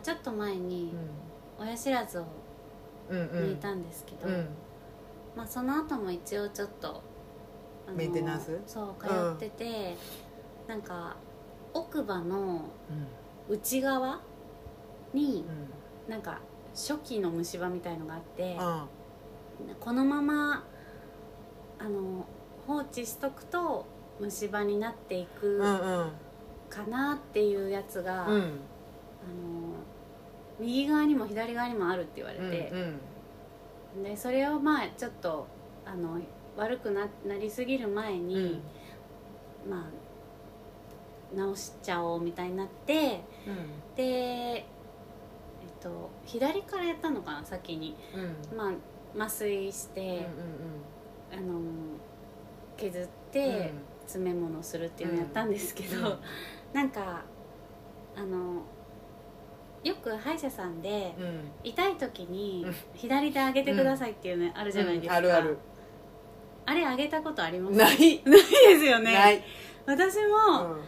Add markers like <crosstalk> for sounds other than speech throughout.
ちょっと前に親知らずをうんうん。抜いたんですけど、うん。まあ、その後も一応ちょっとあのメンテナンス？そう通ってて、なんか奥歯の内側になんか初期の虫歯みたいのがあってうん。このままあの放置しとくと虫歯になっていくうんうん。かなっていうやつが、あのうん右側にも左側にもあるって言われうんて、うん。でそれをまあちょっとあの悪くななりすぎる前に、まあ直しちゃおうみたいになってでえっと左からやったのかな先に。うん。まあ麻酔して、あの削って詰め物するっていうのをやったんですけど、なんかあのよく歯医者さんでうん。うん痛い時にうん。左手上げてくださいっていうのあるじゃないですか、あるある。あれ上げたことあります？ない。<laughs> ないですよね。ない。私うも、ん。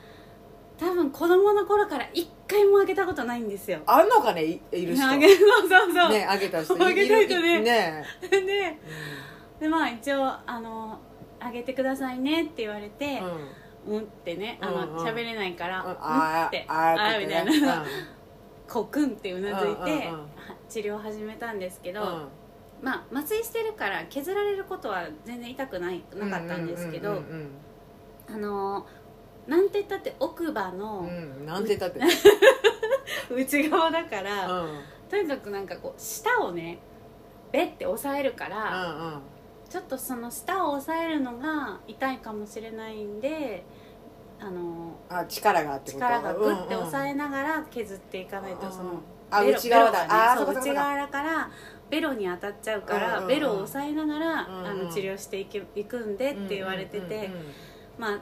多分子供の頃から一回も上げたことないんですよ。あんのかねいいる人。上げそうそうそう、ねあげた人。あげた人ね。ね。ででまあ一応あの「上げてくださいね」って言われてうん「うん」ってねあのうんうん。喋れないから「うん。うん」あってーあーあーみたいってね <laughs> なこうくんってうなずいて、うんうんうん。は治療を始めたんですけど、うん。まあ麻酔してるから削られることは全然痛くないなかったんですけど、うんうんあのなんて言ったって奥歯うんのうんなんて言ったって。<laughs> 内側だから、うん。うんとにかくなんかこう舌をねベッて押さえるから、うん。ちょっとその舌を押さえるのが痛いかもしれないんであのあ力があってこと？力がグッて押さええながら削っていかないとそのあ内側だ。ねあーそこそこ内側だからベロに当たっちゃうから、うんうんうん。ベロを押さえながら、うんうん。あの治療していけいくんでって言われてて、まあ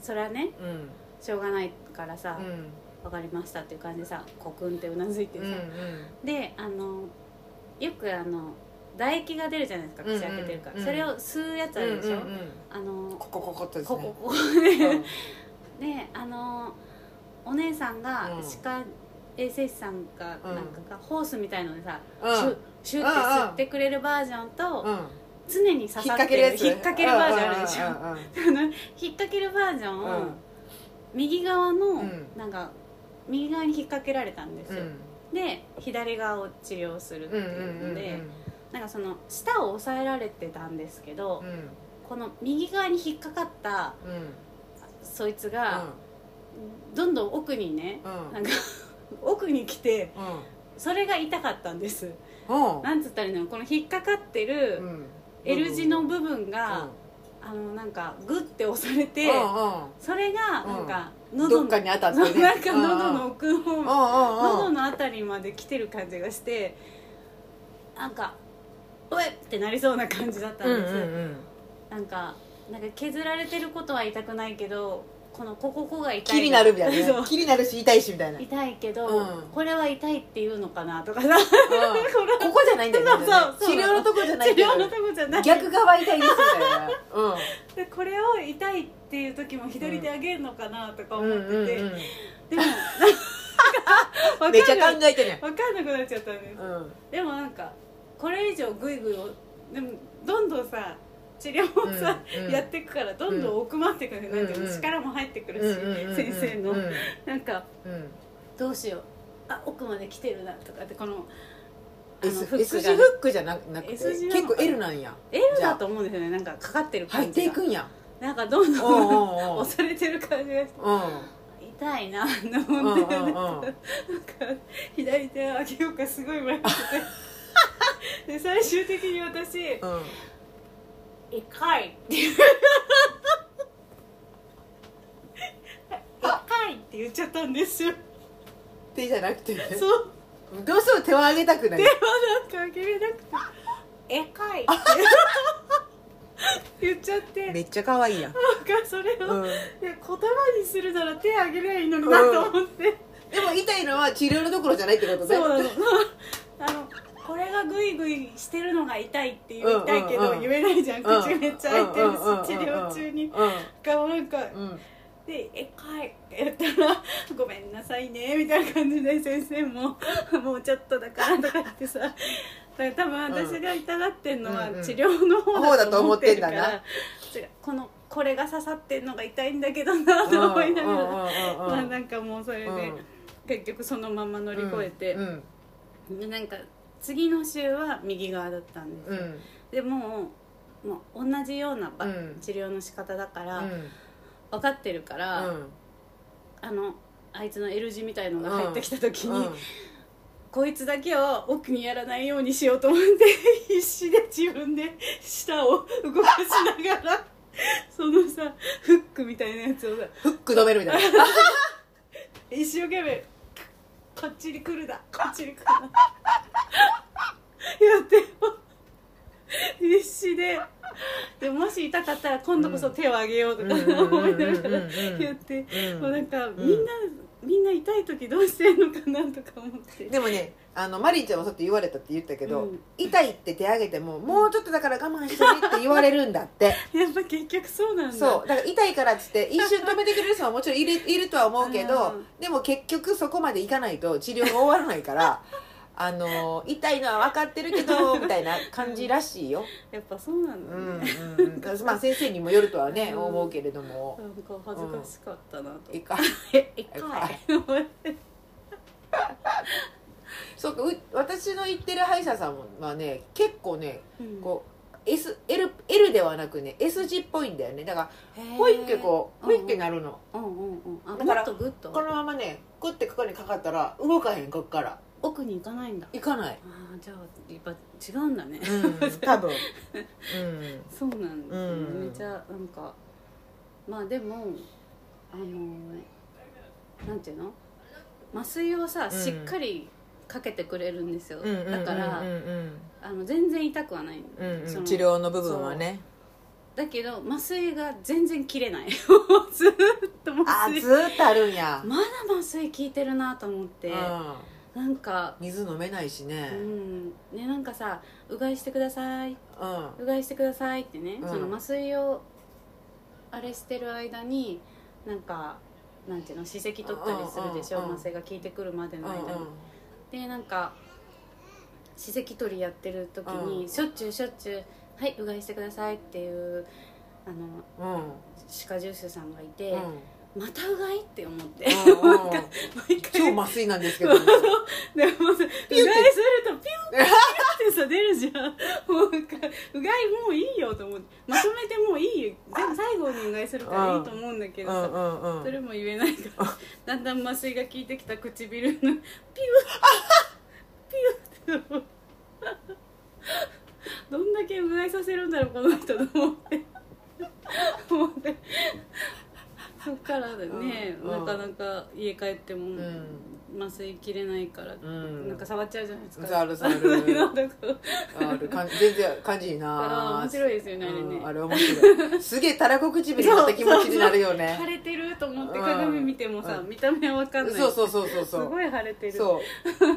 それはねうん。うんしょうがないからさ、うん。分かりましたっていう感じでさコクンってうなずいてさ、うんうん。であのよくあの唾液が出るじゃないですか口開けてるから、うん。うんそれを吸うやつあるでしょ、うんうんうん。あのここここっとですね。ここここうんで、であのお姉さんがうん歯科衛生士さんかうんなんかがホースみたいのでさ、うんシュッシュッて吸ってくれるバージョンと、うん常に刺引っさってる掛けるやつ引っ掛けるバージョンあるでしょ、うんあの引っ掛けるバージョンを、うん右側の、うんなんか右側に引っ掛けられたんですよ、うんで左側を治療するってうんうんいうので、うんなんかその舌を押さえられてたんですけど、うん。この右側に引っかかったうん。そいつが、どんどん奥にねうん。なんか <laughs> 奥に来てうん。それが痛かったんです。うん。なんつったらいいのこの引っかかってるうん。L 字の部分うがん、あのなんかグッて押されて、うんそれがなんかうん。喉のどっかに当たってね。そうなんか喉の奥の喉のあたりまで来てる感じがしてなんか「おい!」ってなりそうな感じだったんです、なんかなんか削られてることは痛くないけどこのこここが痛い気になるみたいな <laughs> 気になるし痛いしみたいな。うん痛いけど、うん。これは痛いっていうのかなとかさ。<laughs> ここじゃないんだよね。治療のとこじゃない治療のとこじゃない。逆側痛い <laughs> ですみたいなでこれを痛いっていう時も左手あげるのかなとか思ってて、うんうんうんうん。でもめっちゃ考えてね分かんなくなっちゃったんです、うん。でもなんかこれ以上グイグイをでもどんどんさ治療をさ、うんうん。やっていくからどんどん奥まってい？うのうん。うん力も入ってくるし、うんうん先生の、うん。なんかうん。どうしよう。あ奥まで来てるなとかってこの S フッ S 字フックじゃななくて。結構 L なんや。L だと思うんですよね。なんかかかってる入感じが。っていくんや。なんかどんどん押されてる感じがして。うん。痛いなと思って、なんか左手を上げようかすごい迷っててで最終的に私うん「痛い」って言う。痛いって言っちゃったんですよ。手じゃなくてそう。どうしても手を上げたくない。手はなんか上げれなくて「えかい」って言っちゃって。めっちゃ可愛いやん。かそれを、うん。言葉にするなら手上げりゃいいのになと思って、でも痛いのは治療のところじゃないってことね。そうなの。あのこれがグイグイしてるのが痛いって言いたいけど言えないじゃん。口めっちゃ開いてるし治療中にうんがなん。かうん。で「えかい」って言ったら「ごめんなさいね」みたいな感じで先生も「<laughs> もうちょっとだから」とか言ってさ。だから多分私が痛がってんのは治療の方だと思ってるから、このこれが刺さってんのが痛いんだけどなと思いながら、なんかもうそれで、うん。結局そのまま乗り越えて、うん。でなんか次の週は右側だったんですでもうもう同じような治療の仕方だから、うん。分かってるから、うん。あのあいつの L 字みたいのが入ってきた時に、うん。こいつだけは奥にやらないようにしようと思って <laughs> 必死で自分で舌を動かしながら <laughs> そのさフックみたいなやつをさフック止めるみたいな。<laughs> 一生懸命こっちに来るなこっちに来るなやって。必死で。でもし痛かったら今度こそ手を挙げようとかうん思いながらうんうんうんうんやってうんもうなんかんみんなみんな痛い時どうしてんのかなとか思って。でもねあのマリーちゃんもそうやって言われたって言ったけど、うん。痛いって手挙げてももうちょっとだから我慢してねって言われるんだって。<laughs> やっぱ結局そうなんだ。そう。だから痛いからっつって一瞬止めてくれる人はもちろんいるいるとは思うけど、うん。でも結局そこまでいかないと治療が終わらないからあの痛いのは分かってるけど <laughs> みたいな感じらしいよ、やっぱそうなんだうんね、うんうん、まあ先生にもよるとはね、うん。思うけれども。なんか恥ずかしかったなと、<laughs> いいかえええかい。<laughs> そうかう私の行ってる歯医者さんはね結構ねうん。こう S L, L ではなくね S 字っぽいんだよね。だからへー。ほいってこうほいってなるの、うんうんうん。あだからもっとグッと。このままねこうやってここにかかったら動かへんこっから奥に行かないんだ。行かない。ああじゃあやっぱ違うんだね、うん。多分。う <laughs> んそうなんですね、うんめっちゃなんかまあでもあのなんていうの？麻酔をさ、ん。しっかりかけてくれるんですよ、うんうんうんうんだから、あの全然痛くはない、うんうん。その治療の部分はね。だけど麻酔が全然切れない。<laughs> ずーっとあ麻酔。ずーっとあるんや、まだ麻酔効いてるなと思って、うん、なんか水飲めないしうねん。ねなんかさ「うがいしてください」うん。うがいしてくださいってね、うん。その麻酔をあれしてる間になんかなんていうの歯石取ったりするでしょ、うんうんうん。麻酔が効いてくるまでうんの間に、でなんか歯石取りやってる時に、うん。しょっちゅうしょっちゅう「はいうがいしてください」っていうあのうん。うん歯科助手さんがいて、うんまたうがいって思って、毎回。超麻酔なんですけど、ね、でもさうがいするとピュンってさ出るじゃん。もうかうがいもういいよと思って。まとめてもういいよ。全部最後にうがいするからいいと思うんだけどさ、うんうんうん。それも言えないから。だんだん麻酔が効いてきた唇のピューピューってどんだけうがいさせるんだろうこの人と思って。思ってそっからね、うん。なかなか家帰ってもん麻酔切れないから、うん。なんか触っちゃうじゃないですか。触る触る。<laughs> あるかん全然感じいいあなー面白いですよねあれね。うんあれ面白い。すげえたらこ唇になった気持ちになるよ腫ねれてると思ってうん。鏡見てもさ、うん。見た目は分かんない。そうそうそうそうすそう。ごい腫れてる。そう。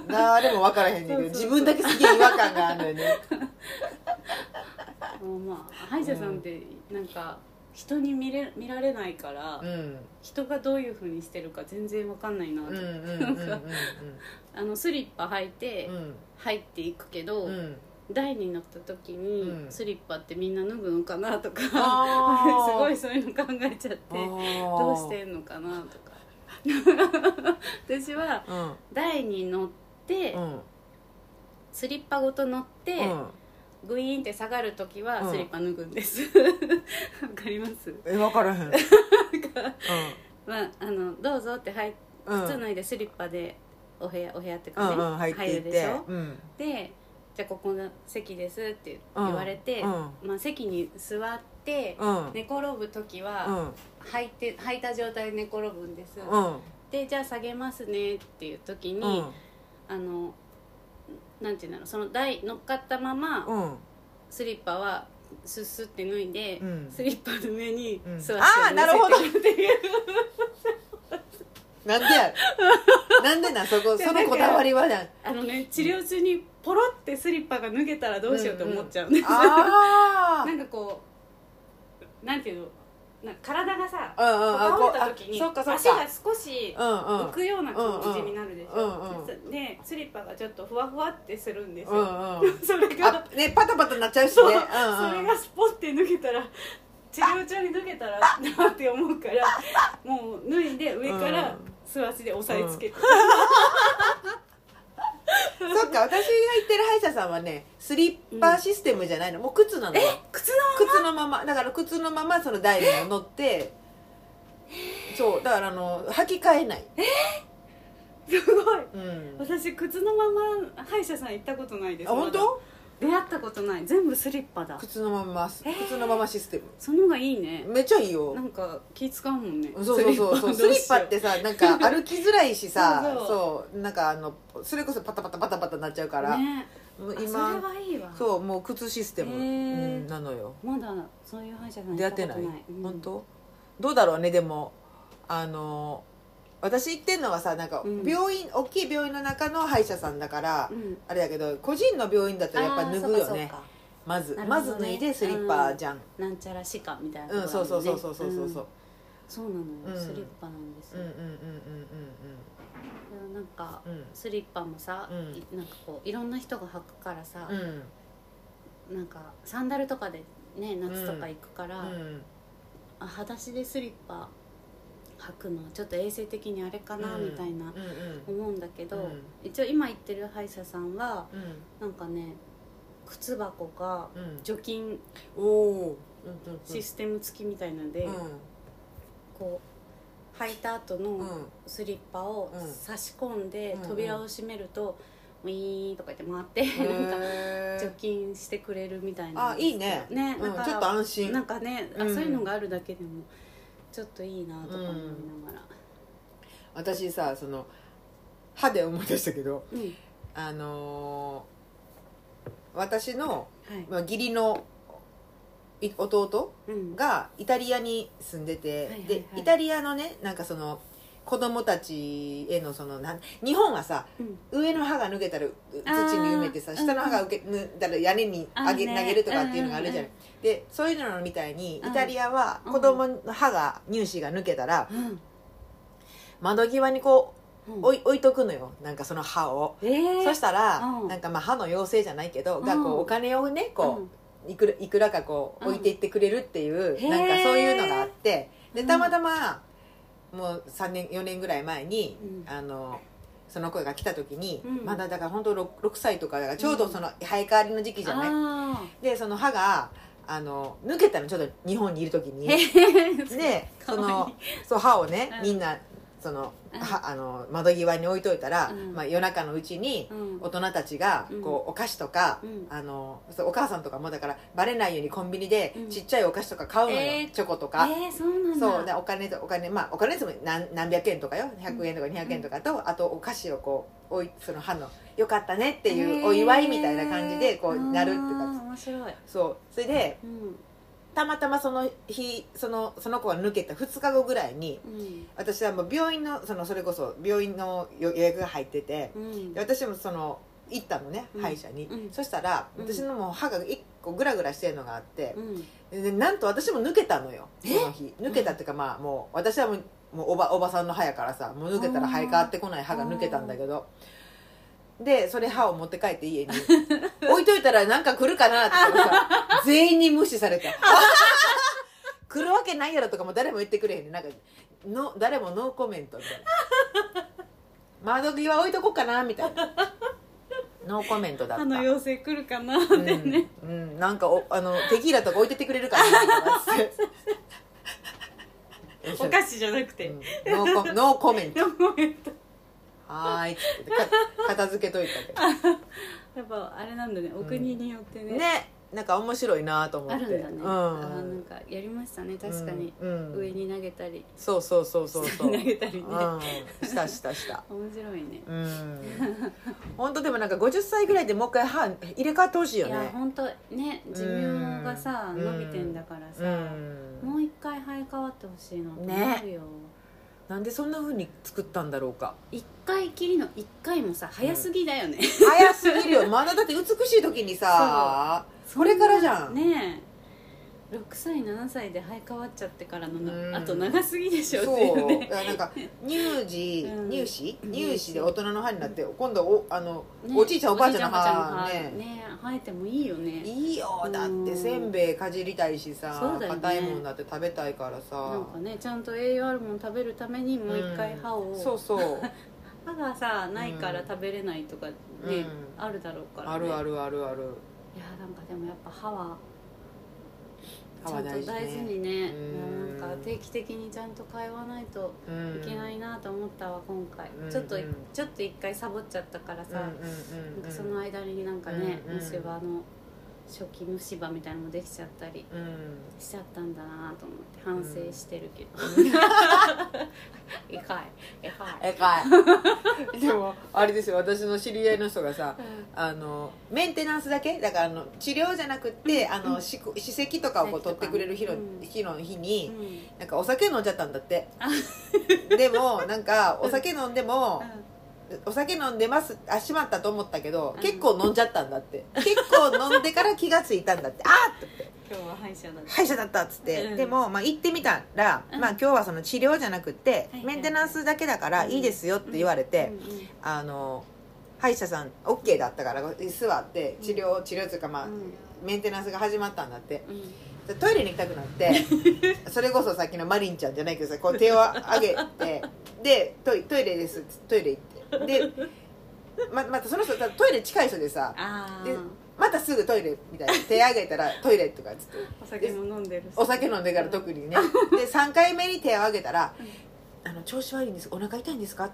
誰も分からへんねんけど自分だけすげえ違和感があるのよね。も <laughs> うまあ歯医者さんってなんか人に見れ見られないから、うん。人がどういうふうにしてるか全然分かんないなと、あのスリッパ履いてうん。入っていくけど、うん。台に乗った時に、うん。スリッパってみんな脱ぐのかなとか <laughs> すごいそういうの考えちゃってどうしてんのかなとか。<laughs> 私はうん。台に乗って、うん。スリッパごと乗って、うんグイーンって下がる時はうん。スリッパ脱ぐんです。<laughs> わかります？え分からへん。<laughs> うん。まああのどうぞって入靴脱いでスリッパでお部屋お部屋ってかね、うんうん入っていて。るでしょ？うん。でじゃあここが席ですって言われて、うん。まあ、席に座って、うん。寝転ぶ時は、うん。履いて履いた状態で寝転ぶんです、うん。でじゃあ下げますねっていう時に、うん。あのなんていうんだろうその台乗っかったまま、うん。スリッパはスッスって脱いで、うん。スリッパの上にうん。座ってあーなるほど。っていうなんでや。なんでなんそこ <laughs> そのこだわりはな。んあのね治療中にポロってスリッパが脱げたらどうしようと思っちゃうんですよ、あ <laughs> なんかこうなんていうのな体がさうんうんあこう倒れた時に足がか少し浮くような感じになるでしょ、でスリッパがちょっとふわふわってするんですうよ、それがあねパタパタなっちゃうしねそれがスポッて脱げたら治療中に脱げたらなって思うからもう脱いで上から素足で押さえつけて、<laughs> そっか私が行ってる歯医者さんはねスリッパシステムじゃないの。もう靴なの。よ靴の靴のまま。だから靴のままその台にも乗って。そうだからあの履き替えない。すごい。うん。私靴のまま歯医者さん行ったことないです。あ本当？出会ったことない。全部スリッパだ。靴のままえー。靴のままシステム。その方がいいね。めっちゃいいよ。なんか気使うもんね。そうそうそう。そうスリッパってさなんか歩きづらいしさ <laughs> そうなんかあのそれこそパタパタパタパタなっちゃうから、ね。もうあそれ今はいいわ。そうもう靴システム、うん、なのよ。まだそういう歯医者さん出会ってない、うん本当？どうだろうねでも。あの私行ってんのはさなんかうん。病院、大きい病院の中の歯医者さんだから、うん。あれだけど個人の病院だったらやっぱ脱ぐよね。あーそうかそうか。まず、なるほどね。まず脱いでスリッパじゃん、なんちゃら歯科みたいなうん、そうそうそうそうそうそうそう、ん。そうなのよ、うんスリッパなんですよ、うんうんうんでもなんかうん。うん。スリッパもさ、うん。いなんかこういろんな人が履くからさうん。う、んなんかサンダルとかでね夏とか行くから、うん。あ裸足でスリッパ履くのはちょっと衛生的にあれかな、うん。みたいなうん思うんだけど、うん。一応今行ってる歯医者さんはうん。なんかね靴箱がうん。除菌システム付きみたいので、うん。こう履いた後うん。のスリッパをうん。差し込んでうん扉を閉めるとウィーンとか言って回ってなんか除菌してくれるみたいな。あいいね。ねうん。ちょっと安心。なんかねあうん。そういうのがあるだけでもちょっといいなとか思いながら。私さその歯で思い出したけどうんあのー私の、はい。まあ、義理のい弟うん。がイタリアに住んでて、はいはいはい。でイタリアのねなんかその子供たちへのそのなん日本はさうん。上の歯が抜けたらう土に埋めてさ下の歯が受け抜いたら屋根にあげ、投げるとかっていうのがあるじゃない、うんでそういうのみたいにイうん。タリアは子供の歯が乳歯が抜けたらうん。窓際にこううん。置い置いとくのよ。なんかその歯を。えー。そしたら、うん。なんかまあ歯の妖精じゃないけど、がこうお金をねこういくらいくらかこううん。置いていってくれるっていう、なんかそういうのがあって。でうんたまたま、もう3年4年ぐらい前に、うん。あのその声が来た時に、うん。まだだから本当 6, 6歳とかだからちょうどその生え変わりの時期じゃない、あでその歯があの抜けたのちょうど日本にいる時に。でそのそう歯をね、うん。みんなその,、うん。はあの窓際に置いといたら、うん。まあ、夜中のうちにうん。大人たちがうん。こうお菓子とか、うん。あのそうお母さんとかもだからバレないようにコンビニでうん。ちっちゃいお菓子とか買うのよ、えー。チョコとか。えーそうでお金とお金まあお金でも何何百円とかよ。100円とか200円とかと、あとお菓子をこうおいその歯のよかったねっていうお祝いみたいな感じでこうなるって感じ。面白い。そう。それでうんたまたまその日そのその子が抜けた2日後ぐらいにうん。私はもう病院のそのそれこそ病院の予予約が入っててうん。で私もその行ったのねうん。歯医者に、うん。そしたらうん。私のもう歯が1個グラグラしてるのがあってなんと私も抜けたのよえ？その日。抜けたっていうかまあもう私はもうもうおばおばさんの歯やからさもう抜けたら生え変わってこない歯が抜けたんだけどでそれ歯を持って帰って家に。<laughs> 置いといたらなんか来るかなってさ全員に無視されて。<laughs> 来るわけないやろとかも誰も言ってくれへんねなんかの誰もノーコメントみたいな。窓際置いとこうかなみたいな。ノーコメントだった。歯の妖精来るかなってね、うん、うん、なんかおあのテキーラとか置いてってくれるかなってお菓子じゃなくて、うん。ノーコノーコメントノーコメントはーい。っつってか <laughs> 片付けといたけど <laughs> やっぱあれなんだね。お国によってね。ね。なんか面白いなと思って。あるんだね、うん。あーなんかやりましたね。確かに、うん。うん上に投げたり。そうそうそうそうそう。<laughs> 投げたりね、うん。したしたした。面白いね、うん。本当でもなんか50歳ぐらいでもう一回歯入れ替わってほしいよいやね本当ね。寿命がさ、うん。伸びてんだからさ、うん。もう一回生え変わってほしいなとね思うよ、なんでそんな風に作ったんだろうか。一回きりの一回もさ早すぎだよね、早すぎるよ。まだだって美しい時にさ <laughs> これからじゃん。ねえ6歳7歳で生え変わっちゃってからのあと長すぎでしょそいうなんか <laughs> 乳児、うん。乳歯うん。乳歯で大人の歯になって今度おあの、ね。おじいちゃんおばあちゃんの歯ね。ね生えてもいいよね。いいよ。だってうんせんべいかじりたいしそさ硬、いもんだって食べたいからさ。なんかねちゃんと栄養あるもの食べるためにもう一回歯を、うんそうそう。<laughs> 歯がさないから食べれないとかね、うん。あるだろうから、ね、あるあるあるある。いやなんかでもやっぱ歯はちゃんと大事にね。うん。なんか定期的にちゃんと通わないとうんいけないなと思ったわ今回、うんちょっとうんちょっと一回サボっちゃったからさ、うんうんうんなんかその間になんかね、うんうん虫歯の初期虫歯みたいなのもできちゃったりうん。しちゃったんだなと思って反省してるけど、いかいえかいえかいでもあれですよ。私の知り合いの人がさあのメンテナンスだけ？だからあの治療じゃなくってあの歯歯石とかをこう取ってくれる日のうん。日の日にうん。なんかお酒飲んじゃったんだって。でもなんかお酒飲んでもお酒飲んでますあしまったと思ったけどうん。結構飲んじゃったんだって。結構飲んでから気がついたんだって。あーっって。今日は歯医者だった歯医者だったっつって、うん。でも、まあ、行ってみたら、うん。まあ、今日はその治療じゃなくって、はいはい。メンテナンスだけだからいいですよって言われて、うんうんあの歯医者さん OK だったから座って治療治療というか、まあうん。メンテナンスが始まったんだって。トイレに行きたくなって <laughs> それこそさっきのマリンちゃんじゃないけどさこう手を上げて <laughs> でトイトイレですトイレ行ってでままたその人トイレ近い人でさでまたすぐトイレみたいな手上げたらトイレとかっつって。お酒も飲んでるし。お酒飲んでから特にね。で3回目に手を挙げたら「あの調子悪いんです。お腹痛いんですか?」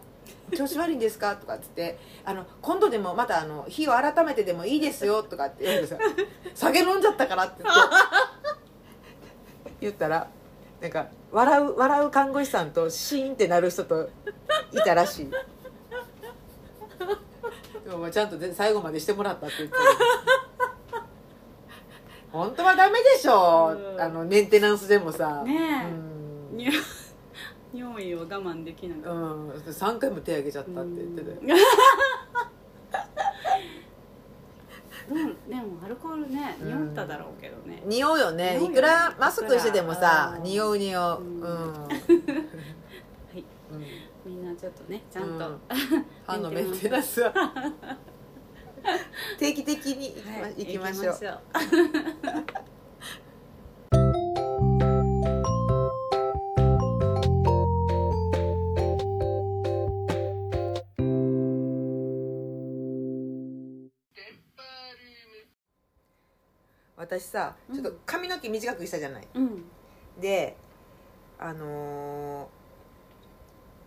調子悪いんですか?」とかっつってあの「今度でもまたあの火を改めてでもいいですよ」とかって言われてさ「酒飲んじゃったから」って言って。言ったらなんか笑う笑う看護師さんとシーンってなる人といたらしいでもまあちゃんとで最後までしてもらったって言ってた <laughs> 本当はダメでしょ、うん。あのメンテナンスでもさ。ねえ。うん。に尿意を我慢できなかうん、3回も手挙げちゃったって言ってたよ。うん、<laughs> でもアルコールねうん匂っただろうけどね、匂うよね。匂うよね。いくらマスクしててもさうん。匂う匂う。うん <laughs> ちょっとねちゃんと、うん。<laughs> 歯のメンテナンスは。<laughs> 定期的に行きま,、はい行きましょう。行きましょう私さちょっと髪の毛短くしたじゃない、うん。であのー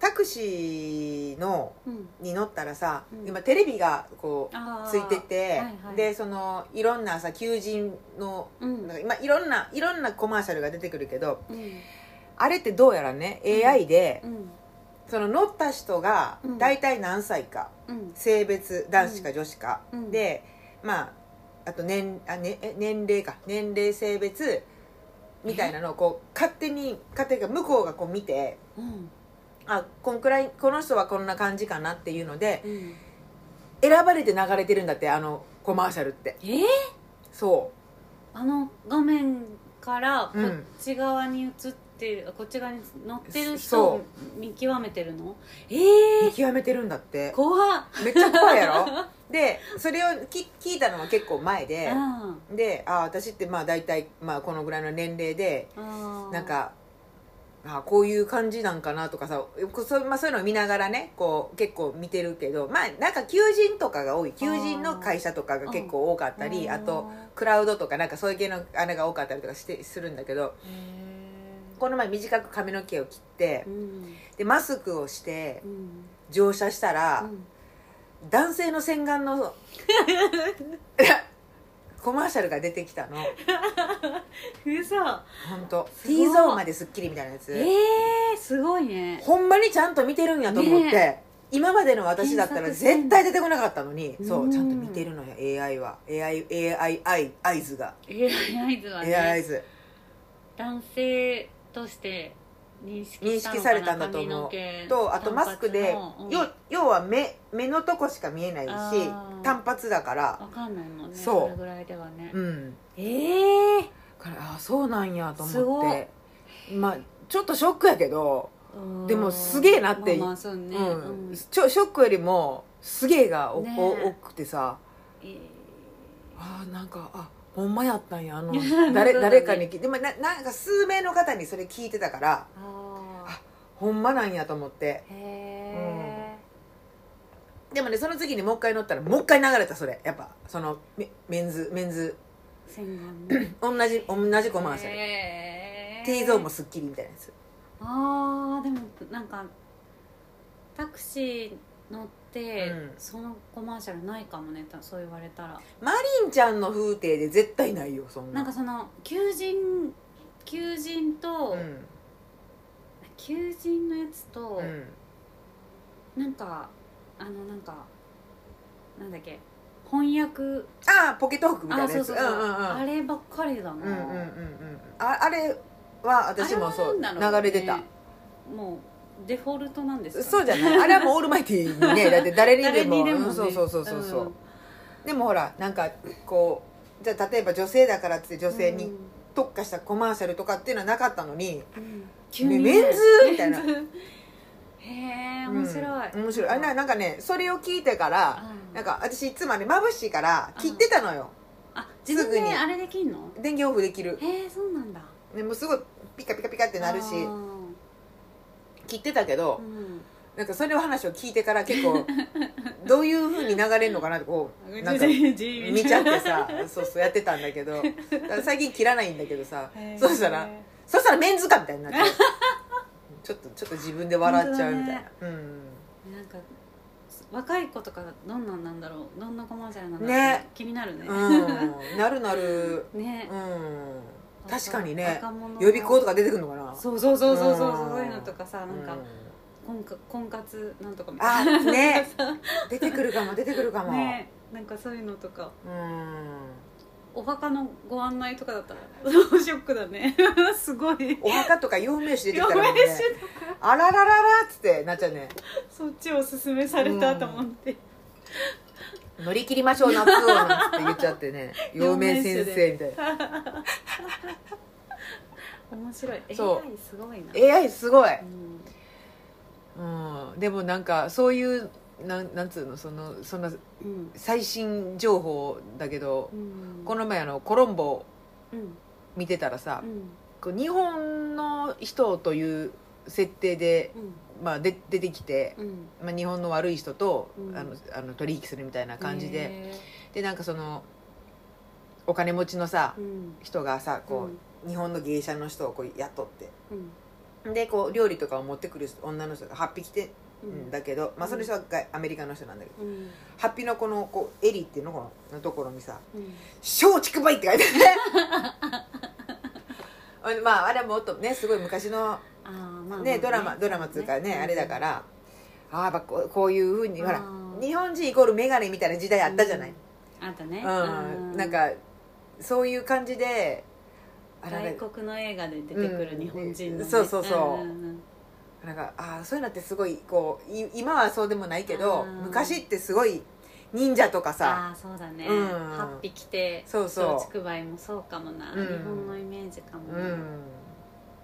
タクシーのうん。に乗ったらさ、うん。今テレビがこうついてて、はいはい。でそのいろんなさ求人のうん。なんか今いろんないろんなコマーシャルが出てくるけどうん。あれってどうやらね AI で、うん。その乗った人がうん。大体何歳か、うん。性別男子か女子か、うん。でまああと年あ、ね、え年齢か年齢性別みたいなのをこう勝手に勝手に向こうがこう見てうんあこんくらいこの人はこんな感じかなっていうのでうん。選ばれて流れてるんだってあのコマーシャルって。えー、そあの画面からこうん。っち側に映ってる、こっち側に乗ってる人そを見極めてるの？えう見え極めてるんだって。怖っ。めっちゃ怖いやろ？<laughs> でそれをき聞いたのは結構前で。うん。であ私ってまあ大体まあこのぐらいの年齢でなんかあこういう感じなんかなとかさそ,、まあ、そういうのを見ながらねこう結構見てるけどまあなんか求人とかが多い。求人の会社とかが結構多かったりあとクラウドとかなんかそういう系のあれが多かったりとかしてするんだけどへこの前短く髪の毛を切ってーうん。でマスクをしてうん。乗車したら、うん。男性の洗顔の <laughs> コマーシャルが出てきたの。<laughs> 嘘。本当 T ゾーンまですっきりみたいなやつ、えー、すごいね。ほんまにちゃんと見てるんやと思って、ね今までの私だったら絶対出てこなかったのに。そううん。ちゃんと見てるのよ AI は。AI, AI アイアイズが、AI 合図は AI アイねズ男性として認識されたんだと思う。とあとマスクで、要要は目目のとこしか見えないし単発だから。わかんないもんねそう。それぐらいではね、うん。ええからあそうなんやと思って。まあちょっとショックやけど、うん。でもすげえなって。まあまあそうね、うん。ショックよりもすげえがお、ね。お多くてさ。えー。あーなんかあほんまやったんやあの誰誰かに聞いてでもななんか数名の方にそれ聞いてたからあ。あほんまなんやと思って。ー。へでもねその次にもう一回乗ったらもう一回流れたそれ。やっぱそのメメンズメンズ。<clears throat> 同じ同じコマーシャル T ゾーンもスッキリみたいなやつ。あーでもなんかタクシー乗って、うん。そのコマーシャルないかもねたそう言われたら。マリンちゃんの風景で絶対ないよそんな。なんかその求人求人と、うん。求人のやつと、うん。なんかあのなんかなんだっけ翻訳ああポケットクみたいあなやつ。あればっかりだな、うんうんうんうんああれは私もそう流れてた。もうデフォルトなんですかね。そうじゃない。あれはもうオールマイティーにね <laughs> だって誰にでも。誰にでもね。うんそうそうそうそうそう、うん。でもほらなんかこうじゃあ例えば女性だからって女性にうん。特化したコマーシャルとかっていうのはなかったのに、うん。メね。メンズみたいな。<laughs> へえ面白い、うん。面白いあななんかねそれを聞いてからうん。なんか私いつもね眩しいから切ってたのよ。あ自分すぐに。であれできんの？電源オフできる。へえそうなんだ。でもうすごいピカピカピカってなるし切ってたけど、うん。なんかそれを話を聞いてから結構 <laughs> どういうふうに流れるのかなってこうなんか見ちゃってさそうそうやってたんだけど <laughs> 最近切らないんだけどさそしたらそしたらメンズかみたいになってちょっとちょっと自分で笑っちゃうみたいな、うん。なんか若い子とかどんなんなんだろう？どんなコマーシャルなんだろう？ね。気になるね、うん。なるなる。<laughs> ね。うん確かにね予備校とか出てくるのかな。そうそうそうそうそううん。そういうのとかさなんかうん婚活婚活なんとかみたいな。あね。<laughs> 出てくるかも出てくるかも、ねなんかそういうのとか。うん。お墓のご案内とかだったらショックだね。<laughs> すごい。お墓とか陽明酒出てきたらね酒とか。あららららっつってなっちゃうね。そっちをおすすめされたと思って、乗り切りましょう夏をって言っちゃってね。<laughs> 陽明先生。みたいな。<laughs> 面白い。そう。AI すごいな。AI すごい、うん。うん、でもなんかそういうなんなんつうのそのそんなうん。最新情報だけど、うん。この前あのコロンボうん。見てたらさ、うん。こう日本の人という設定で、うんまあ、で出てきて、うん。まあ、日本の悪い人と、うん。あのあの取引するみたいな感じで、へでなんかそのお金持ちのさーうん。人がさこう、うん。日本の芸者の人をこう雇って。うん。でこう料理とかを持ってくる女の人が8匹来てうんんだけど、まあ、その人はがアメリカの人なんだけどうん。8匹のこのこう襟っていうのこののところにさうん「松竹梅」って書いてある。<laughs> ねまああれはもっとねすごい昔のねドラマドラマっていうかね、うん。あれだから。ああやっぱこうこういうふうにほら日本人イコール眼鏡みたいな時代あったじゃない、あったね。うん。なんかそういう感じで外国の映画で出てくる日本人のそうそうそう。なんかああそういうのってすごいこうい今はそうでもないけどうん。昔ってすごい忍者とかさああそうだね。うん。ハッピー着てそうそう。松竹梅もそうかもな。うん。日本のイメージかもなうん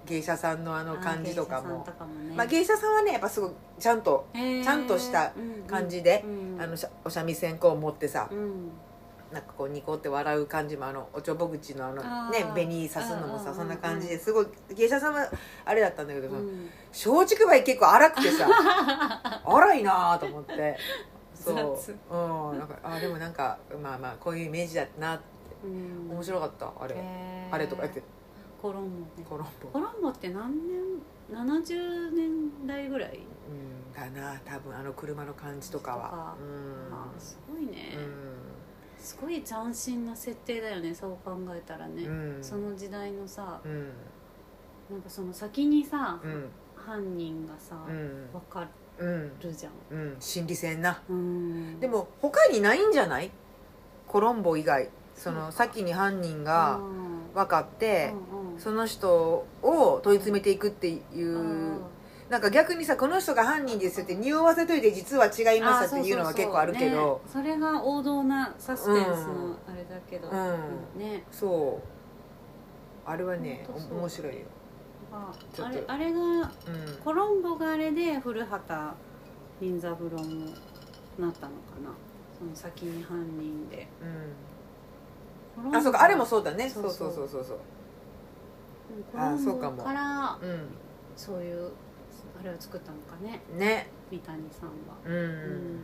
芸者さんのあの感じとかあー芸者ね。まあ芸者さんはねやっぱすごいちゃんとへー。ちゃんとした感じでうんあのしゃお三味線こう持ってさうん。なんかこうニコって笑う感じもあのおちょぼ口のあのね紅刺すのもうんうんうんうん。さそんな感じですごい芸者さんはあれだったんだけどうん。松竹梅結構荒くてさ <laughs> 荒いなーと思って。そう。雑。うん。なんかあでもなんかまあまあこういうイメージだなって。うん。面白かったあれ。あれとか言ってコロンボ。ねコロンボ。コロンボって何年70年代ぐらい？うんだな多分あの車の感じとかは。あーすごいね。うすごい斬新な設定だよねそう考えたらね。んうん。その時代のさうん。なんかその先にさうん。犯人がさうん。分かうんるじゃん。うん。心理戦な。うん。でも他にないんじゃない？コロンボ以外。その先に犯人うがん。分かってうんうんその人を問い詰めていくっていうなんか逆にさこの人が犯人ですよって匂わせといて実は違いましたっていうのは結構あるけど。そねそれが王道なサスペンスのあれだけど、うん。ね。そあれはね面白いよ、あれあれがうん、コロンボがあれで古畑任三郎もなったのかな。その先に犯人で。コロンボあそうか。あれもそうだね。そそう。うそそううそうそうそうあそうかも。からうそういうあれを作ったのかね。んね。三谷さんは。うん、うん。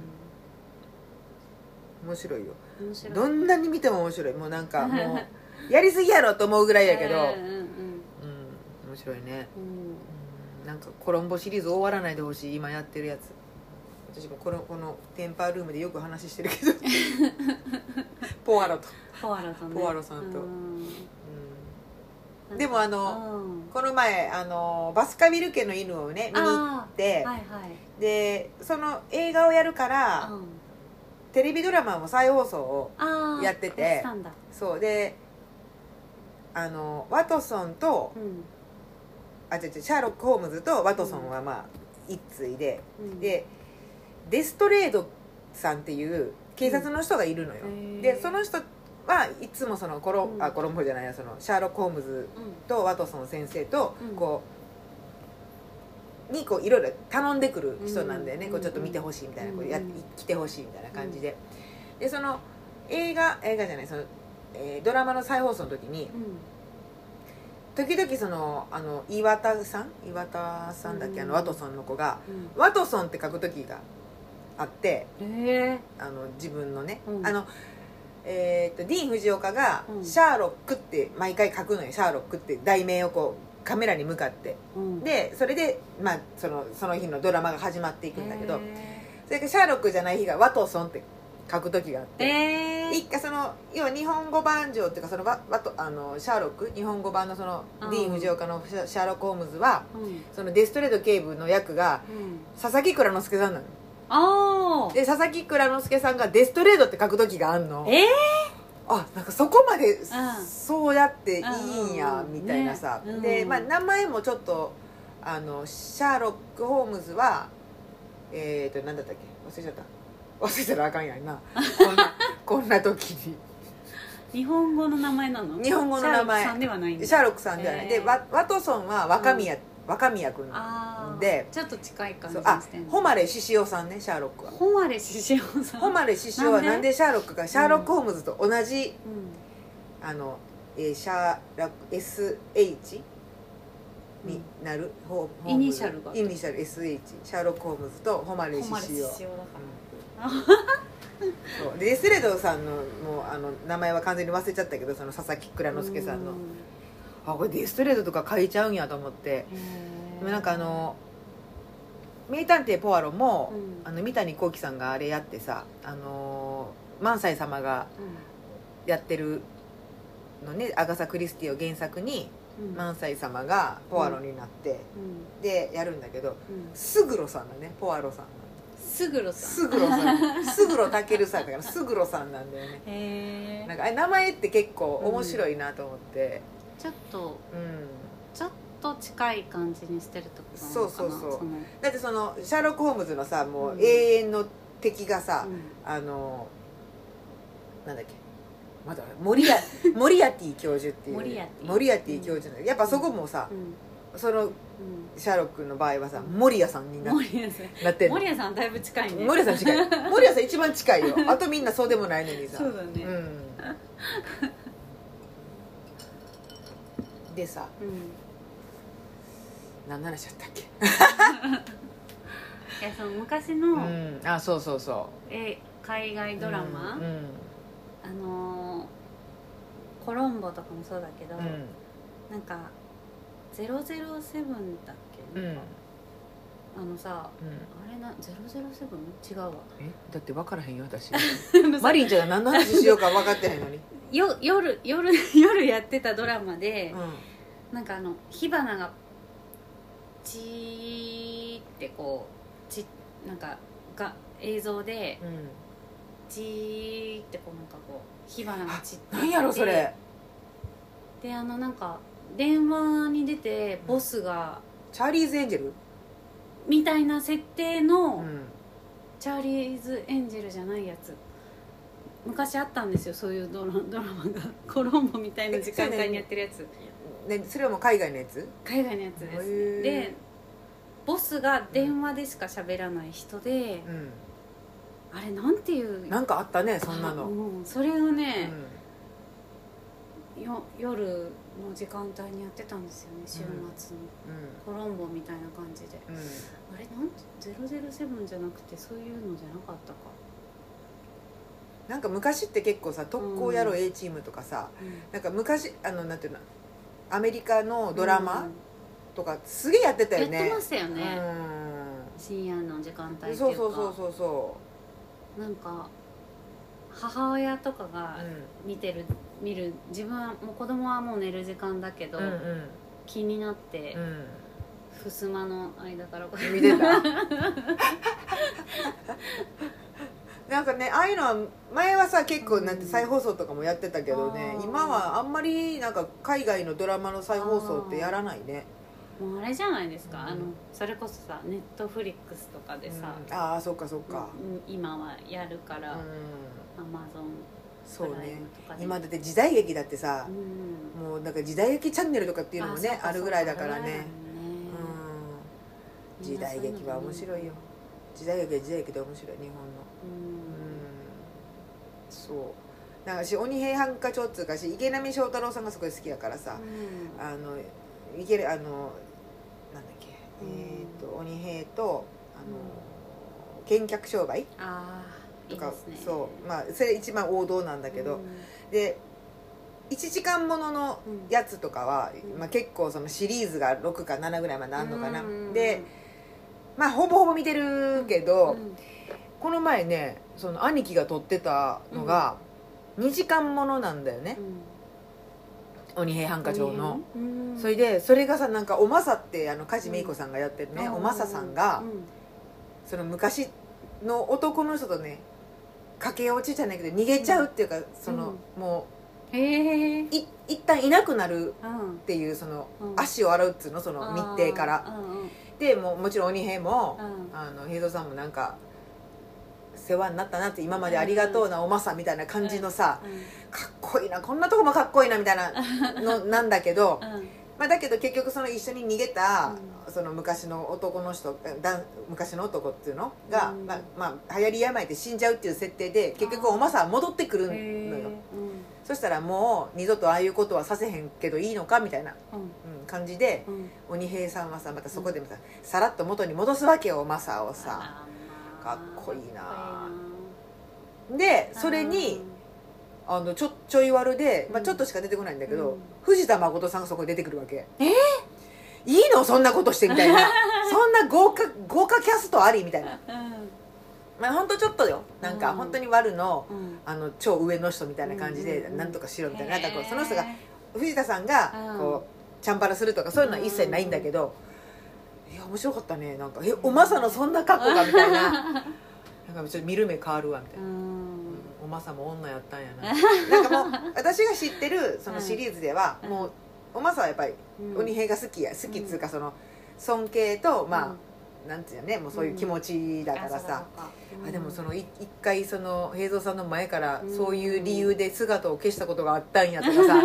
面白いよ。面白い。どんなに見ても面白い。もうなんかもうやりすぎやろと思うぐらいやけど、<laughs> うんうんうん。面白いね、うん。なんかコロンボシリーズ終わらないでほしい今やってるやつ。私もこのこのテンパールームでよく話してるけど。<laughs> ポワロと、ポアロとね。ポアロさんとでもあのこの前あのバスカビル家の犬をね見に行っあて、ーはいはい。でその映画をやるから、うん。テレビドラマも再放送をやっててそうであのワトソンとうん。あ違う違うシャーロック・ホームズとワトソンはまあ一対でうん。でデストレードさんっていう警察の人がいるのよ、うんでその人はいつもそのコロ,、うん。あコロンボじゃないやそのシャーロック・ホームズうん。とワトソン先生とうん。こう、にこういろいろ頼んでくる人なんだよね、うん。こうちょっと見てほしいみたいな、うんこうや来てほしいみたいな感じで、でその映画映画じゃないその、えードラマの再放送の時にうん。時々そのあの岩田さん？岩田さんだっけ、あうん。のワトソンの子がうん。ワトソンって書く時があってへえあの自分のね、うん。あのえー、とディーン・フジオカがうん。シャーロックって毎回書くのよ。シャーロックって題名をこうカメラに向かって。うん。でそれで、まあ、そのその日のドラマが始まっていくんだけどへそれからシャーロックじゃない日がワトソンって書く時があっーて、えー。一回その要は日本語版上っていうかそのワワトあのシャーロック？日本語版のそのうん。ディーン・フジオカのシャシャーロック・ホームズはうん。そのデストレード警部の役がうん。佐々木蔵之介さんなのああで佐々木蔵之介さんがデストレードって書く時があんの。えあなんかそこまでん。そうやっていいんやうん。みたいなさ、ね。うん。で、まあ、名前もちょっとあのシャーロック・ホームズはえっ、ー、と何だったっけ？忘れちゃった。忘れたらあかんやんな。こんな <laughs> こんな時に。日本語の名前なの？日本語の名前。シャーロックさんではないシャーロックさんじゃない、へー。でワワトソンは若宮、若宮君で。ちょっと近い感じあ誉獅子雄さんねシャーロックは。誉獅子雄さん。誉獅子雄はなんで？なんでシャーロックか。シャーロック・ホームズと同じ、うん。あの、えーシャーロック SH になる、ホーイニシャルが。イニシャル SH シャーロック・ホームズと誉獅誉子雄。獅子雄そう。でデスレドさんのもうあの名前は完全に忘れちゃったけどその佐々木蔵ら之介さんの。うあこれデストレードとか書いちゃうんやと思って。でもなんかあの名探偵ポアロも、うん。あの三谷幸喜さんがあれやってさあの萬斎様がやってるのねアガサ・クリスティを原作に萬斎様がポアロになって、うん。でやるんだけどうん。スグロさんだねポアロさん。スグロさん。スグロさん。スグロタケルさんだからスグロさんなんだよね。へえなんか名前って結構面白いなと思ってちょっとうん。ちょっと近い感じにしてるとなのかなそうそうそう。の。だってそのシャーロック・ホームズのさもううん。永遠の敵がさ、うん。あのなんだっけ。まだモリア <laughs> モリアティ教授っていう。モリアティ。モリアティ教授のやっぱそこもさ、うん。そのうん。シャーロックの場合はさモリアさんになってんの。森谷さんだいぶ近いね。モリアさん近い。<laughs> モリアさん一番近いよ。あとみんなそうでもないのにさ。そうだね。うんでさ。うん。何の話だったっけ？<laughs> いやその昔うの、ん。あそうそうそえ海外うドラマ、うんうん。あのーコロンボとかもそうだけど、うん。なんか007だっけ、うん。あのさうん。あれな007違うわ。え？だって分からへんよ私。<laughs> マリンちゃんが何の話しようか分かってへんのに、よ夜夜 <laughs> 夜やってたドラマで、うなんかあの火花がチーってこうちなんかが映像でんうん、チーってこうなんかこう火花が散って何やろそれ。であのなんか電話に出てボスがチャーリーズ・エンジェル、みたいな設定の、うん、チャーリーズ・エンジェルじゃないやつ昔あったんですよそういうドラドラマが。コロンボみたいな時間帯にやってるやつ。ね、それはもう海外のやつ？海外のやつです。へー。でボスが電話でしか喋らない人で、うあれなんていうんなんかあったねそんなの、うんうんそれがね、よ夜の時間帯にやってたんですよね週末の、コロンボみたいな感じで。うん。うんあれなんて007じゃなくてそういうのじゃなかったか、なんか昔って結構さ特攻野郎 A チームとかさ、うん。なんか昔あのなんていうのアメリカのドラマとかすげえやってたよね。やってましたよね、う深夜の時間帯っていうそうそうそうそうそなんか母親とかうがう見てる見る自分はもう子供はもう寝る時間だけど、んうん。気になって、うん。襖の間からこう見てた？<laughs> なんかねああいうのは前はさ結構なんて再放送とかもやってたけどね、今はあんまりなんか海外のドラマの再放送ってやらないね。もうあれじゃないですか、うんあのそれこそさネットフリックスとかでさ、うんああそっかそっか。うん今はやるから、うん。アマゾンそうね。今だって時代劇だってさう、ん。もうなんか時代劇チャンネルとかっていうのもねあるぐらいだからそうかね。うん。時代劇は面白いよ。時代劇は時代劇で面白い日本のそう。なんかし鬼平犯科帳っつうかし池波正太郎さんがすごい好きやからさ、うん。あのいけるあのなんだっけ、うん。えっ、と鬼平とあの、見客商売あとかね。そう。まあそれ一番王道なんだけど、うん。で1時間もののうん。やつとかは、うん。まあ、結構そのシリーズが6か7ぐらいまであんのかな、うん。でまあほぼほぼ見てるけど、うん。この前ねその兄貴が撮ってたのが2時間ものなんだよね、鬼平犯科帳の、うん。それでそれがさなんかおまさってあの梶芽衣子さんがやってるね、おまささんが、うん。その昔の男の人とね駆け落ちじゃないけど逃げちゃうっていうか、そのもへえうい一旦いなくなるうん。っていうその、うん。足を洗うっつうの？その日程から。でもうもちろん鬼平も、うん。あの平蔵さんもなんか世話になったなって今までありがとうなおまさみたいな感じのさ、かっこいいなこんなとこもかっこいいなみたいな <laughs> のなんだけど、まあ、だけど結局その一緒に逃げた、その昔の男の人だ昔の男っていうの？が、うん。まあまあ、流行り病で死んじゃうっていう設定で結局おまさは戻ってくるのへよえそしたらもう二度とああいうことはさせへんけどいいのかみたいな、うん。うん、感じで鬼平さんはさまたそこでもさ、さらっと元に戻すわけよおまさをさかっこいいな。でそれにあのちょちょい悪で、まあ、うん。ちょっとしか出てこないんだけど、うん。藤田誠さんがそこに出てくるわけ。え？いいの？そんなことしてみたいな。<laughs> そんな豪華豪華キャストありみたいな。うん。まあ本当ちょっとよ。なんかうん。本当に悪のうん。あの超上の人みたいな感じでうんなんとかしろみたいな。なんその人が藤田さんがうん。こうチャンバラするとかそういうのは一切ないんだけどいや面白かったね。なんかえおまさのそんな格好がみたいな。なんかちょっと見る目変わるわみたいうな。ん。おまさも女やったんやな。なんかもう私が知ってる <laughs> そのシリーズでは、うん。もうおまさはやっぱりうん。鬼平が好きや。好きっつうかその尊敬とまあ、なんていうのねもうそういう気持ちだからさ、あでもそのい一回その平蔵さんの前からうん。そういう理由で姿を消したことがあったんやとかさ、は <laughs>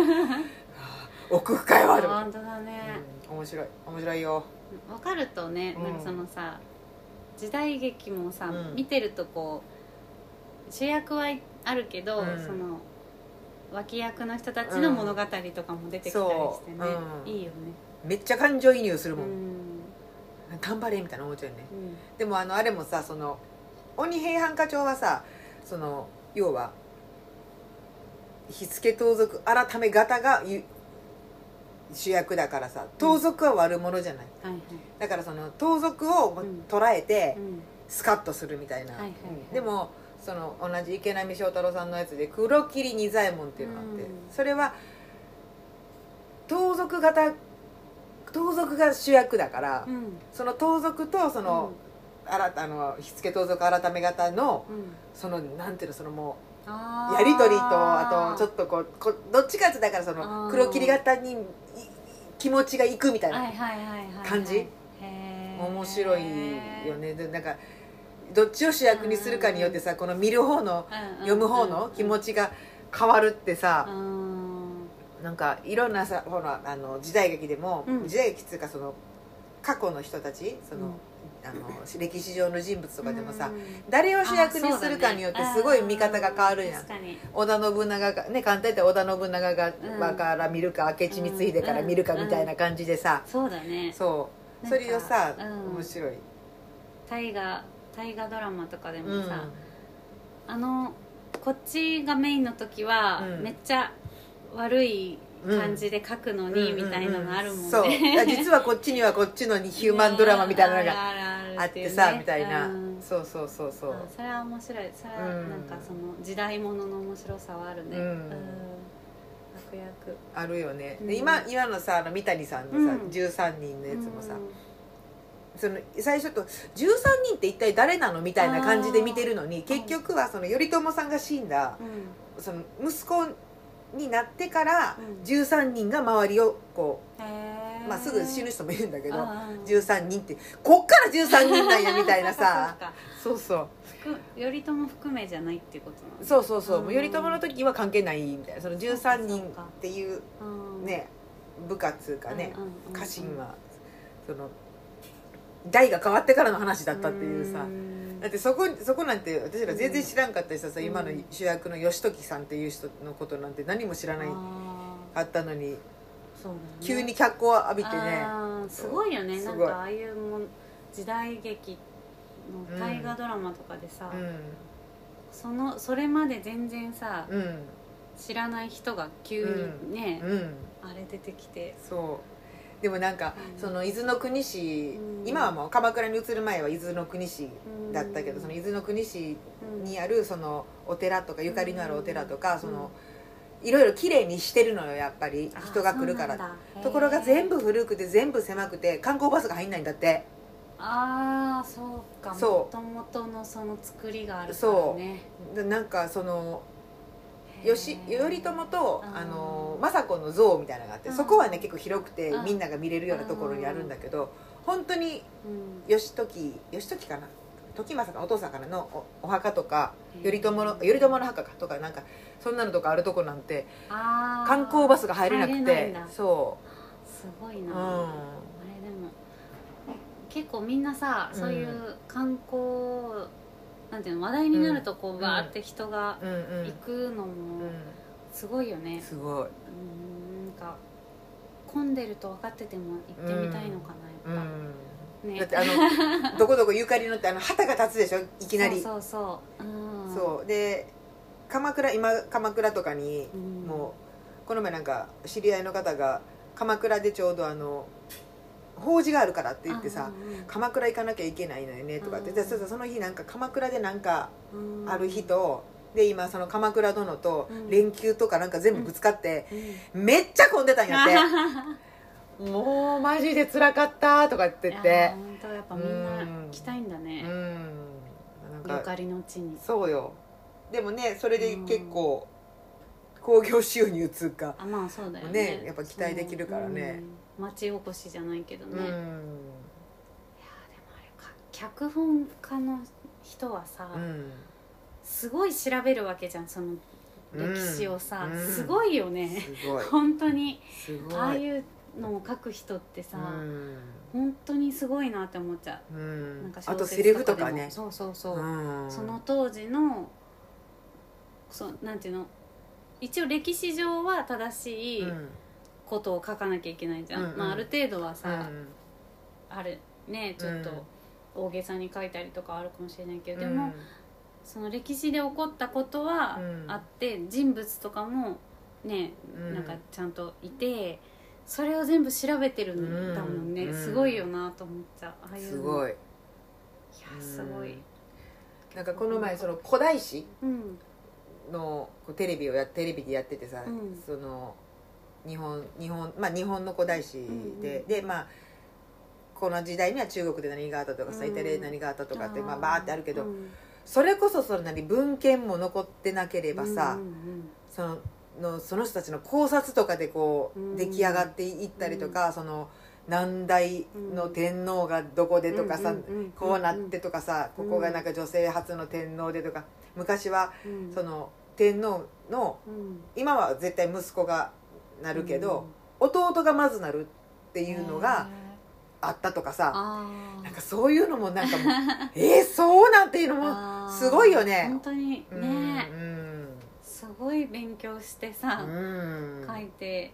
あ奥深いわとか、本当だね。うん。面白い。面白いよ分かるとねうん。なんかそのさ時代劇もさうん。見てるとこう主役はあるけどうん。その脇役の人たちの物語とかも出てきたりしてね。いいよね。めっちゃ感情移入するもん、うん。頑張れみたいな思っちゃうよね。うん。でもあのあれもさその鬼平犯科帳はさその要は火付盗賊改め方がゆ主役だからさ盗賊は悪者じゃない、はいはい。だからその盗賊をうん。捉えてうん。スカッとするみたいな、はいはいはい。うんでもその同じ池波正太郎さんのやつで黒霧仁左衛門っていうのがあって、うん。それは盗賊型盗賊が主役だから、うん。その盗賊とその、新たあの火付盗賊改め方のうんうん。そのなんていうのそのもうやり取りとあとちょっとこうこどっちかってだからその黒霧型にい気持ちがいくみたいな、感じ？面白いよね。でなんかどっちを主役にするかによってさこの見る方の読む方の気持ちが変わるってさうん。なんかいろんなさほらあの時代劇でも、うん。時代劇っていうかその過去の人たちその、うんあの歴史上の人物とかでもさ、うん。誰を主役にするかによってすごい見方が変わるやん、織田信長がね簡単に言ったら織田信長が、うんから見るか明智光秀から見るかみたいな感じでさ、そうだね。そう。それをさ、うん。面白い、大河大河ドラマとかでうん。もさ、あのこっちがメインの時は、うん。めっちゃ悪い感じで書くのに、みたいなのあるもんね、そう。実はこっちにはこっちのヒューマンドラマみたいなのがあってさみたいな、うん。そうそうそうそう。あそれは面白い。それはうん。なんかその時代物の面白さはあるね。うん。悪役あるよね、うん。で今今のさあの三谷さんのさ、うん。13人のやつもさ、うん。その最初と13人って一体誰なのみたいな感じで見てるのに結局はその頼朝さんが死んだうん。その息子になってからうん。13人が周りをこへう、ーまあ、すぐ死ぬ人もいるんだけどあー。13人ってこっから13人なんやみたいなさ。<laughs> そうかそう頼朝含めじゃないっていうことそうそうそう。頼朝の時は関係ないみたいな。その13人っていううんね部下つうかね家臣はその代が変わってからの話だったっていうさ。ん。だってそこそこなんて私ら全然知らんかったしさ、うん。今の主役の義時さんっていう人のことなんて何も知らないあかったのにーそうだね。急に脚光を浴びてね。すごいよね。なんかああいうもん時代劇の大河ドラマとかでさ、そのそれまで全然さ、うん。うん知らない人が急にね、うん。あれ出てきて。そう。でもなんか、うん。その伊豆の国市、うん。今はもう鎌倉に移る前は伊豆の国市うん。だったけど、その伊豆の国市うんにあるそのお寺とかゆかりのあるお寺とか、うん。そのいろいろ綺麗にしてるのよやっぱり。あ人が来るから。ところが全部部古くて全部狭くて観光バスが入んないんだって。ああそうか。そう。もともとのその作りがあるからね。でなんかそのよし頼朝とうん。あの政子の像みたいなのがあってうん。そこはね結構広くてうん。みんなが見れるようなところにあるんだけど本当にうん。義時義時かな時政かお父さんからのおお墓とか頼朝の頼朝の墓かとかなんかそんなのとかあるとこなんて観光バスが入れなくてそすごいうな、うん。あれでも結構みんなさそういう観光、なんていうの話題になるとこう、うんバーって人がうん。うん。行くのもうすごいよね。ん、すごい。うん、なんか混んでると分かってても行ってみたいのかな、やっうん。ぱ、ね。だってあのどこどこゆかりのってあの旗が立つでしょ？いきなり。そうそうそう、うん、そう。で鎌倉今鎌倉とかにうん、もうこの前なんか知り合いの方が鎌倉でちょうどあの法事があるからって言ってさうんうん鎌倉行かなきゃいけないのよねとかって。うんでそうそうその日なんか鎌倉でなんかうん。ある日とで今その鎌倉殿とうん。連休とかなんか全部ぶつかってうん。めっちゃ混んでたんやって <laughs> もうマジで辛かったとか言っいやて本当やっぱみんな行きたいんだうね、ん。なんかゆかりの地に。そうよ。でもねそれで結構興行収入つうか。あまあそうだよね。ねやっぱ期待できるからね。町おこしじゃないけどね、うん。いやでもあれか。脚本家の人はさ、うん。すごい調べるわけじゃんその歴史をさ、うん。すごいよね。すごい。<laughs> 本当に。ああいうのを書く人ってさ、うん。本当にすごいなって思っちゃう。う、なんんかあとセリフとかね。そうそうそう、うん。その当時のそうなんていうの？一応歴史上は正しいうん。ことを書かなきゃいけないじゃん、うんうん。まあ、ある程度はさ、うん。あるねちょっとうん大げさに書いたりとかあるかもしれないけど、うん。でもその歴史で起こったことはうん。あって、人物とかもねうん。なんかちゃんといてそれを全部調べてるん。だもんね、うん。すごいよなと思っちゃう。ああいうの。すごい。いやすごい。なんかこの前その古代史うん。のこうテレビをやテレビでやっててさ、うん。その日本日本まあ日本の古代史で、うんうん。でまあこの時代には中国で何があったとかさ、うん。イタリアで何があったとかって、まあ、ーバーってあるけど、うん。それこそその何文献も残ってなければさ、うんうん。そののその人たちの考察とかでこう、うん。出来上がっていったりとか、その何代の天皇がどこでとかさ、こうなってとかさ、うんここがなんか女性初の天皇でとか。昔はうん。その天皇のうん。今は絶対息子がなるけど、弟がまずなるっていうのがあったとかさ。あなんかそういうのもなんかもう <laughs> えー、そうなんていうのもすごいよね。本当にうんね、うん。すごい勉強してさ、うん。書いて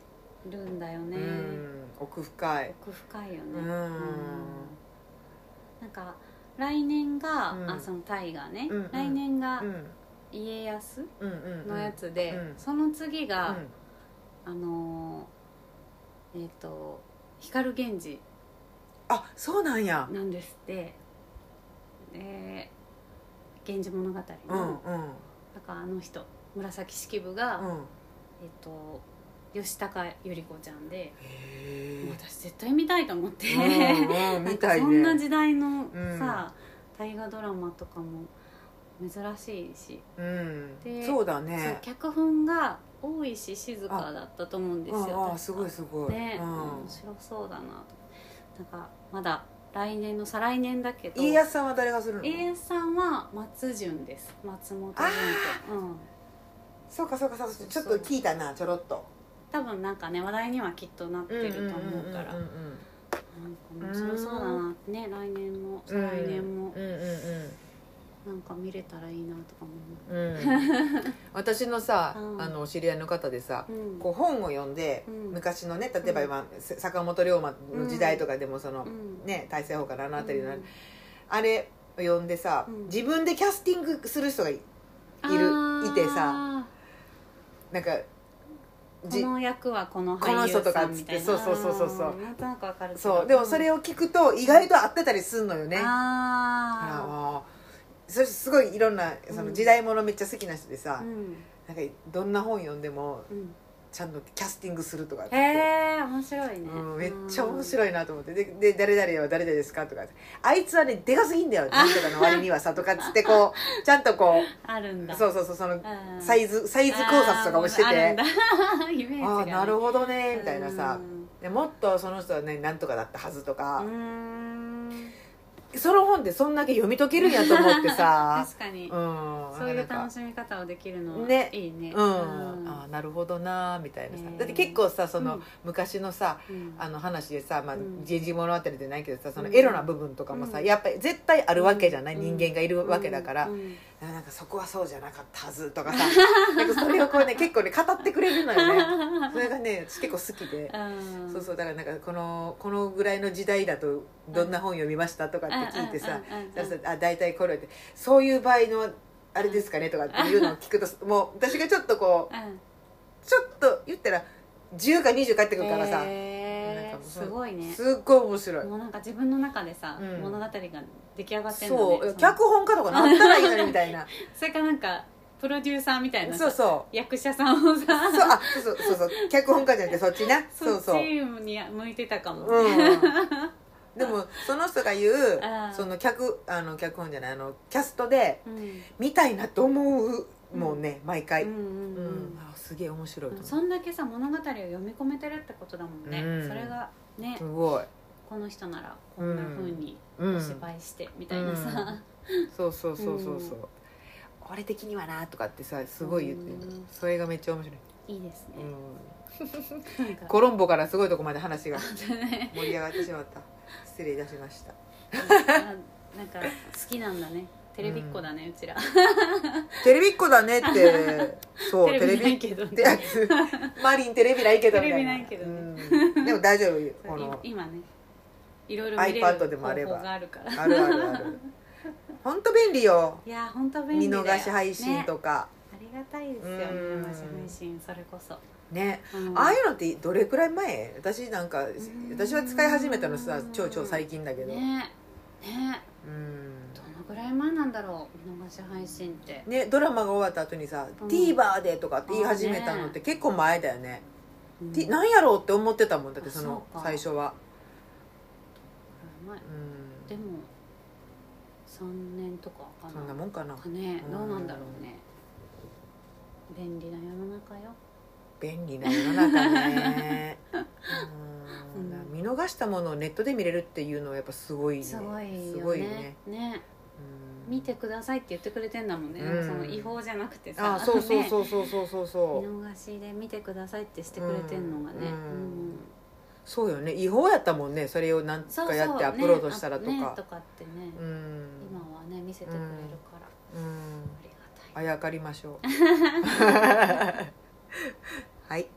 るんだよね、うん。奥深い。奥深いよね、うん。なんか来年が、うん。あその大河ね、うんうん。来年がうん。家康のやつで、うん。その次が、うん。あのーえっ、と光源氏。あそうなんや。なんですって。で「源氏物語の」うんうん。だからあの人紫式部が、うん。えっ、と吉高由里子ちゃんで、私絶対見たいと思って、うんうん <laughs> なんかそんなね時代のうん。さ、大河ドラマとかも珍しいし、うん。でそうだね。脚本が大石静香だったと思うんですよあすごいすごい。ね、うん。面白そうだなと。なんかまだ来年の再来年だけど。家康さんは誰がするの？家康さんは松潤です。松本潤とうんそうかそうかそうか。ちょっと聞いたなちょろっと。多分なんかね話題にはきっとなってると思うから。うんなんか面白そうだなね来年も再来年も。なんか見れたらいいなとかもう。私のさ <laughs> うん。あのお知り合いの方でさこう本を読んでうん。昔のね例えば今せ坂本龍馬の時代とかでもそのうん。ね大政奉還のあの辺りのうん。あれを読んでさうん。自分でキャスティングする人がいるー。いてさなんかじこの役はこの俳優人とかっつさんみたいな。ってそうそうそうそうそう。なんとなくわかるそう。でもそれを聞くと意外と合ってたりすんのよね。あもうそれすごいいろんなその時代物めっちゃ好きな人でさあ、うん。なんかどんな本読んでもうんちゃんとキャスティングするとかって。へえ面白いね、うん、めっちゃ面い白いなと思って。でで誰々は誰々ですか？とかあいつはねでかすぎんだよ。とかの割にはさとかっつってこうちゃんとこあるんだ。うそうそうそうそのうん。サイズサイズ考察とかもしてて。あーあ <laughs> なるほどねみたいなさ。うん。でもっとその人はねなんとかだったはずとか。うー、んその本でそんだけ読み解けるんやと思ってさ。<laughs> 確かに、うんそういう楽しみ方をできるのはね。いいね。うん、うん。ああなるほどなみたいなさ。へえだって結構さその、うん。昔のさうん。あの話でさ「まあうん。源氏物語」でないけどさそのうん。エロな部分とかもさ、うん。やっぱり絶対あるわけじゃない、うん。人間がいるわけだから、なんかそこはそうじゃなかったはずとかさ。<laughs> なんかそれをこうね結構ね語ってくれるのよね。それがね <laughs> 私結構好きで、うん。そうそうだからなんかこのこのぐらいの時代だとどんな本読みましたとかって聞いてさあ大体これってそういう場合のあれですかねとかっていうのを聞くともう私がちょっとこううん。ちょっと言ったら10か20返ってくるからさ、なんへーすごいね。すっごい面白い。もうなんか自分の中でさ、うん。物語が出来上がってんだね。そう。の。脚本家とかなったらいいのにみたいな。<laughs> それかなんかプロデューサーみたいなさそうそう。役者さんをさ。そう。あそうそう。そうそう。脚本家じゃなくてそっちな <laughs> そっちそう。そうに向いてたかも、うん。<laughs> でもその人が言うその脚あの脚本じゃないあのキャストでうん。見たいなと思うもんね、毎回、ううんんうん。うん。あすげえ面白いそんだけさ物語を読み込めてるってことだもんね、うん。それがねすごい、この人ならこんな風にうん。お芝居してみたいなさ、そうそうそうそうそう、うん。俺的にはなとかってさすごい言ってるうん。それがめっちゃ面白い、いいですね、うん、コロンボからすごいとこまで話がね。盛り上がってしまった。失礼いたしました。<laughs> あなんか好きなんだねテレビっ子だね、うちら。テレビっ子だねって <laughs> そうテレビないテけどレビでマリンテレビないけどみたいな。テレビないけどね。うん、でも大丈夫よ <laughs> この。い今ね。いろいろ見れる iPad でもあれば。方法があるから。あるあるある。本当便利よ。いや本当便利見逃し配信ねとか。ありがたいですようん。見逃し配信それこそ、ね。うん。ああいうのってどれくらい前？私なんかん。私は使い始めたのさ超超最近だけど、ね。ね。うんぐらい前なんだろう見逃し配信って。ね、ドラマが終わった後にさ「うん。TVer で」とかって言い始めたのって結構前だよね、うん。T なんやろうって思ってたもんだってそのあそうか。最初は。前うん。でも3年とかかな。そんなもんかな。かねうん。どうなんだろうね。便利な世の中よ。便利な世の中ね。う <laughs> んうん。だから見逃したものをネットで見れるっていうのはやっぱすごいね。すごいよね。すごいよね。ね見てくださいって言ってくれてんだもんね、うん、その違法じゃなくてさ。あそうそうそうそうそうそう見逃しで見てくださいってしてくれてんのがね、うん、うん。そうよね。違法やったもんね。それを何かやってアップロードしたらとか、ねね、とかってね、うん、今はね見せてくれるから、うん、ありがたい。あやかりましょう。<laughs> はい。